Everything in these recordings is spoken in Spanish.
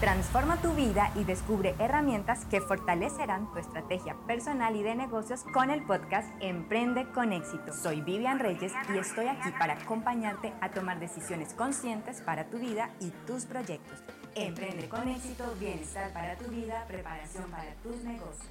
Transforma tu vida y descubre herramientas que fortalecerán tu estrategia personal y de negocios con el podcast Emprende con éxito. Soy Vivian Reyes y estoy aquí para acompañarte a tomar decisiones conscientes para tu vida y tus proyectos. Emprende con éxito, bienestar para tu vida, preparación para tus negocios.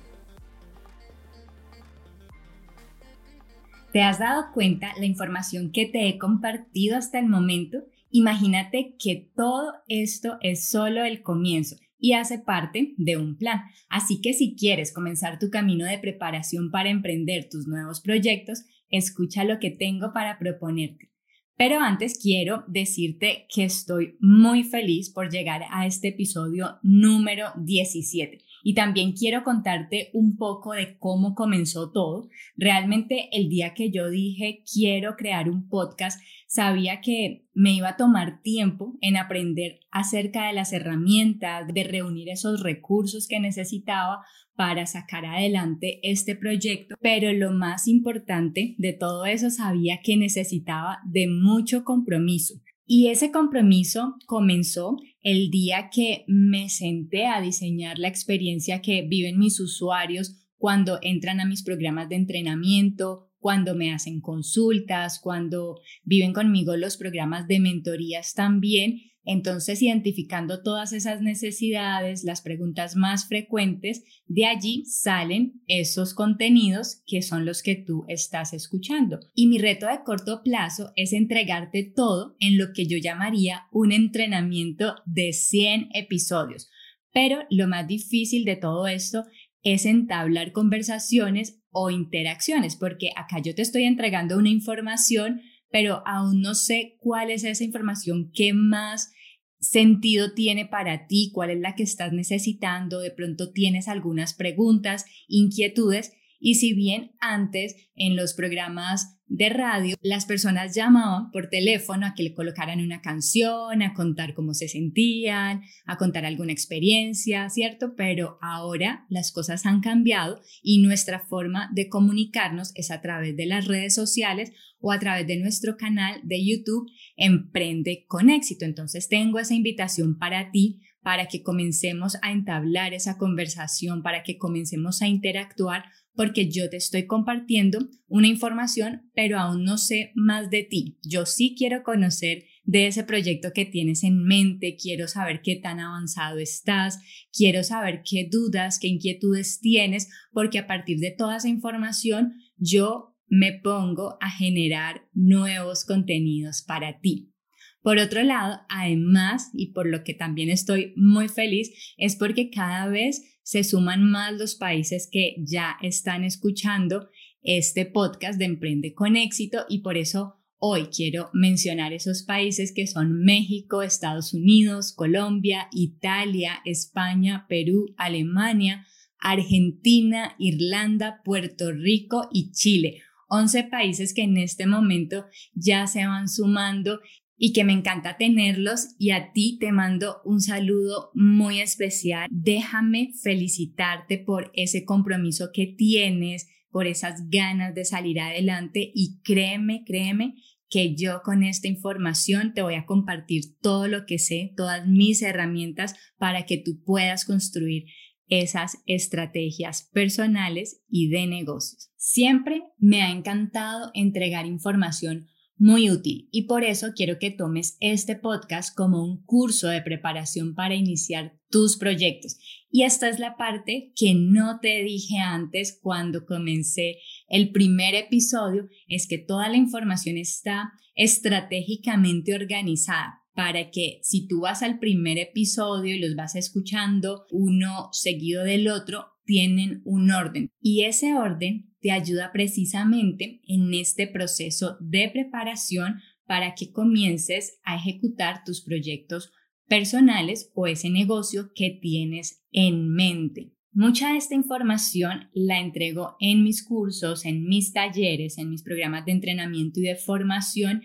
¿Te has dado cuenta la información que te he compartido hasta el momento? Imagínate que todo esto es solo el comienzo y hace parte de un plan. Así que si quieres comenzar tu camino de preparación para emprender tus nuevos proyectos, escucha lo que tengo para proponerte. Pero antes quiero decirte que estoy muy feliz por llegar a este episodio número 17 y también quiero contarte un poco de cómo comenzó todo. Realmente el día que yo dije quiero crear un podcast, sabía que me iba a tomar tiempo en aprender acerca de las herramientas, de reunir esos recursos que necesitaba para sacar adelante este proyecto, pero lo más importante de todo eso sabía que necesitaba de mucho compromiso. Y ese compromiso comenzó el día que me senté a diseñar la experiencia que viven mis usuarios cuando entran a mis programas de entrenamiento, cuando me hacen consultas, cuando viven conmigo los programas de mentorías también entonces, identificando todas esas necesidades, las preguntas más frecuentes, de allí salen esos contenidos que son los que tú estás escuchando. Y mi reto de corto plazo es entregarte todo en lo que yo llamaría un entrenamiento de 100 episodios. Pero lo más difícil de todo esto es entablar conversaciones o interacciones, porque acá yo te estoy entregando una información pero aún no sé cuál es esa información que más sentido tiene para ti, cuál es la que estás necesitando, de pronto tienes algunas preguntas, inquietudes y si bien antes en los programas de radio, las personas llamaban por teléfono a que le colocaran una canción, a contar cómo se sentían, a contar alguna experiencia, ¿cierto? Pero ahora las cosas han cambiado y nuestra forma de comunicarnos es a través de las redes sociales o a través de nuestro canal de YouTube Emprende con éxito. Entonces tengo esa invitación para ti para que comencemos a entablar esa conversación, para que comencemos a interactuar porque yo te estoy compartiendo una información, pero aún no sé más de ti. Yo sí quiero conocer de ese proyecto que tienes en mente, quiero saber qué tan avanzado estás, quiero saber qué dudas, qué inquietudes tienes, porque a partir de toda esa información yo me pongo a generar nuevos contenidos para ti. Por otro lado, además, y por lo que también estoy muy feliz, es porque cada vez se suman más los países que ya están escuchando este podcast de Emprende con éxito y por eso hoy quiero mencionar esos países que son México, Estados Unidos, Colombia, Italia, España, Perú, Alemania, Argentina, Irlanda, Puerto Rico y Chile. 11 países que en este momento ya se van sumando y que me encanta tenerlos y a ti te mando un saludo muy especial. Déjame felicitarte por ese compromiso que tienes, por esas ganas de salir adelante y créeme, créeme que yo con esta información te voy a compartir todo lo que sé, todas mis herramientas para que tú puedas construir esas estrategias personales y de negocios. Siempre me ha encantado entregar información muy útil y por eso quiero que tomes este podcast como un curso de preparación para iniciar tus proyectos. Y esta es la parte que no te dije antes cuando comencé el primer episodio, es que toda la información está estratégicamente organizada para que si tú vas al primer episodio y los vas escuchando uno seguido del otro, tienen un orden. Y ese orden te ayuda precisamente en este proceso de preparación para que comiences a ejecutar tus proyectos personales o ese negocio que tienes en mente. Mucha de esta información la entrego en mis cursos, en mis talleres, en mis programas de entrenamiento y de formación,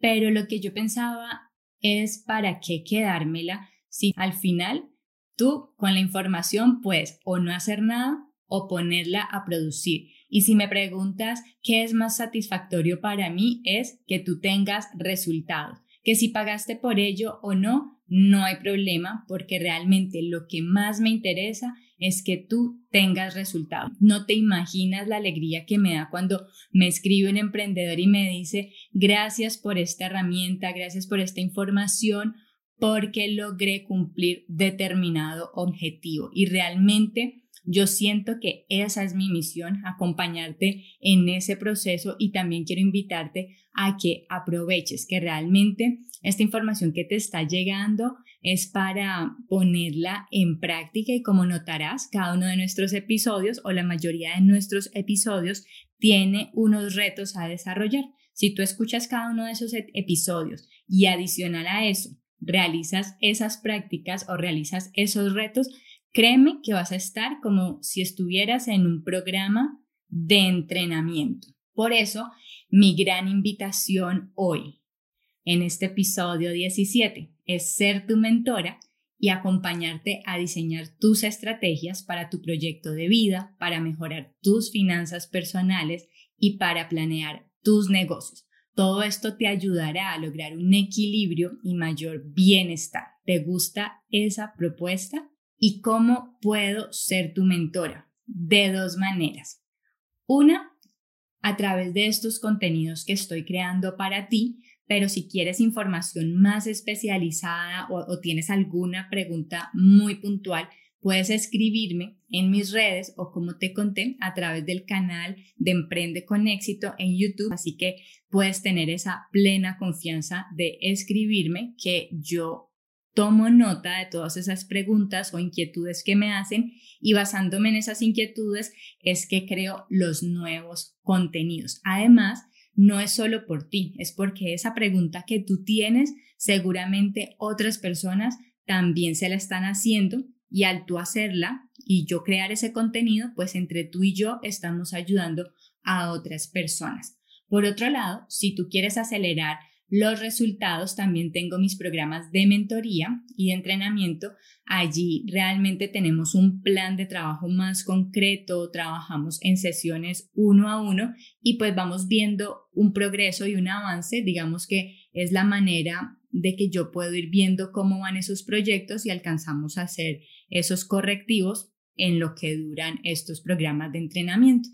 pero lo que yo pensaba es para qué quedármela si al final tú con la información puedes o no hacer nada o ponerla a producir. Y si me preguntas qué es más satisfactorio para mí es que tú tengas resultados, que si pagaste por ello o no, no hay problema porque realmente lo que más me interesa es que tú tengas resultados. No te imaginas la alegría que me da cuando me escribe un emprendedor y me dice gracias por esta herramienta, gracias por esta información porque logré cumplir determinado objetivo y realmente yo siento que esa es mi misión, acompañarte en ese proceso y también quiero invitarte a que aproveches que realmente esta información que te está llegando es para ponerla en práctica y como notarás, cada uno de nuestros episodios o la mayoría de nuestros episodios tiene unos retos a desarrollar. Si tú escuchas cada uno de esos episodios y adicional a eso, realizas esas prácticas o realizas esos retos, créeme que vas a estar como si estuvieras en un programa de entrenamiento. Por eso, mi gran invitación hoy, en este episodio 17, es ser tu mentora y acompañarte a diseñar tus estrategias para tu proyecto de vida, para mejorar tus finanzas personales y para planear tus negocios. Todo esto te ayudará a lograr un equilibrio y mayor bienestar. ¿Te gusta esa propuesta? ¿Y cómo puedo ser tu mentora? De dos maneras. Una, a través de estos contenidos que estoy creando para ti, pero si quieres información más especializada o, tienes alguna pregunta muy puntual, Puedes escribirme en mis redes o como te conté a través del canal de Emprende con éxito en YouTube, así que puedes tener esa plena confianza de escribirme que yo tomo nota de todas esas preguntas o inquietudes que me hacen y basándome en esas inquietudes es que creo los nuevos contenidos. Además, no es solo por ti, es porque esa pregunta que tú tienes, seguramente otras personas también se la están haciendo y al tú hacerla y yo crear ese contenido, pues entre tú y yo estamos ayudando a otras personas. Por otro lado, si tú quieres acelerar los resultados, también tengo mis programas de mentoría y de entrenamiento. Allí realmente tenemos un plan de trabajo más concreto, trabajamos en sesiones uno a uno y pues vamos viendo un progreso y un avance, digamos que es la manera de que yo puedo ir viendo cómo van esos proyectos y alcanzamos a hacer esos correctivos en lo que duran estos programas de entrenamiento.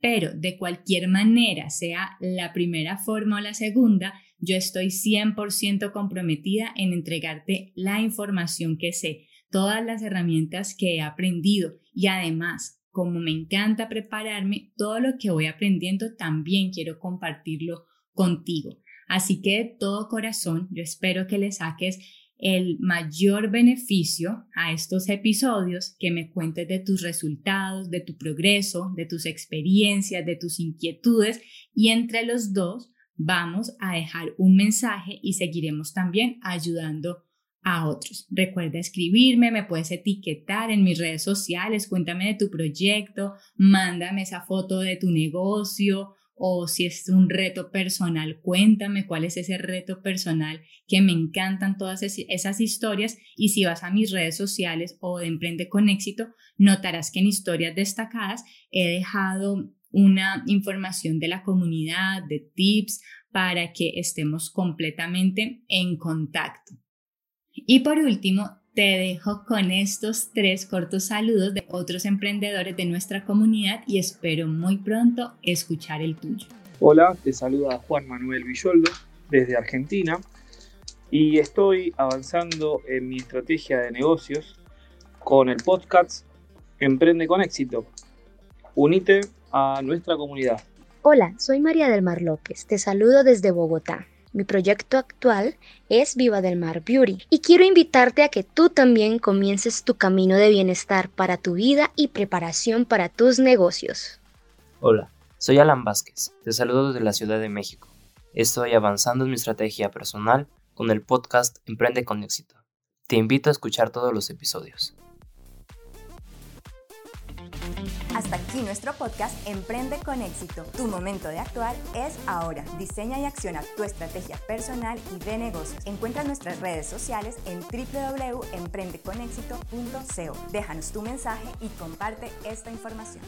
Pero de cualquier manera, sea la primera forma o la segunda, yo estoy 100% comprometida en entregarte la información que sé, todas las herramientas que he aprendido y además, como me encanta prepararme, todo lo que voy aprendiendo también quiero compartirlo contigo. Así que de todo corazón, yo espero que le saques el mayor beneficio a estos episodios, que me cuentes de tus resultados, de tu progreso, de tus experiencias, de tus inquietudes y entre los dos vamos a dejar un mensaje y seguiremos también ayudando a otros. Recuerda escribirme, me puedes etiquetar en mis redes sociales, cuéntame de tu proyecto, mándame esa foto de tu negocio o si es un reto personal, cuéntame cuál es ese reto personal, que me encantan todas esas historias y si vas a mis redes sociales o de Emprende con éxito, notarás que en historias destacadas he dejado una información de la comunidad, de tips, para que estemos completamente en contacto. Y por último, te dejo con estos tres cortos saludos de otros emprendedores de nuestra comunidad y espero muy pronto escuchar el tuyo. Hola, te saluda Juan Manuel Villoldo desde Argentina y estoy avanzando en mi estrategia de negocios con el podcast Emprende con éxito. Unite a nuestra comunidad. Hola, soy María del Mar López. Te saludo desde Bogotá. Mi proyecto actual es Viva del Mar Beauty y quiero invitarte a que tú también comiences tu camino de bienestar para tu vida y preparación para tus negocios. Hola, soy Alan Vázquez. Te saludo desde la Ciudad de México. Estoy avanzando en mi estrategia personal con el podcast Emprende con éxito. Te invito a escuchar todos los episodios. Aquí nuestro podcast Emprende con éxito. Tu momento de actuar es ahora. Diseña y acciona tu estrategia personal y de negocios. Encuentra nuestras redes sociales en www.emprendeconexito.co. Déjanos tu mensaje y comparte esta información.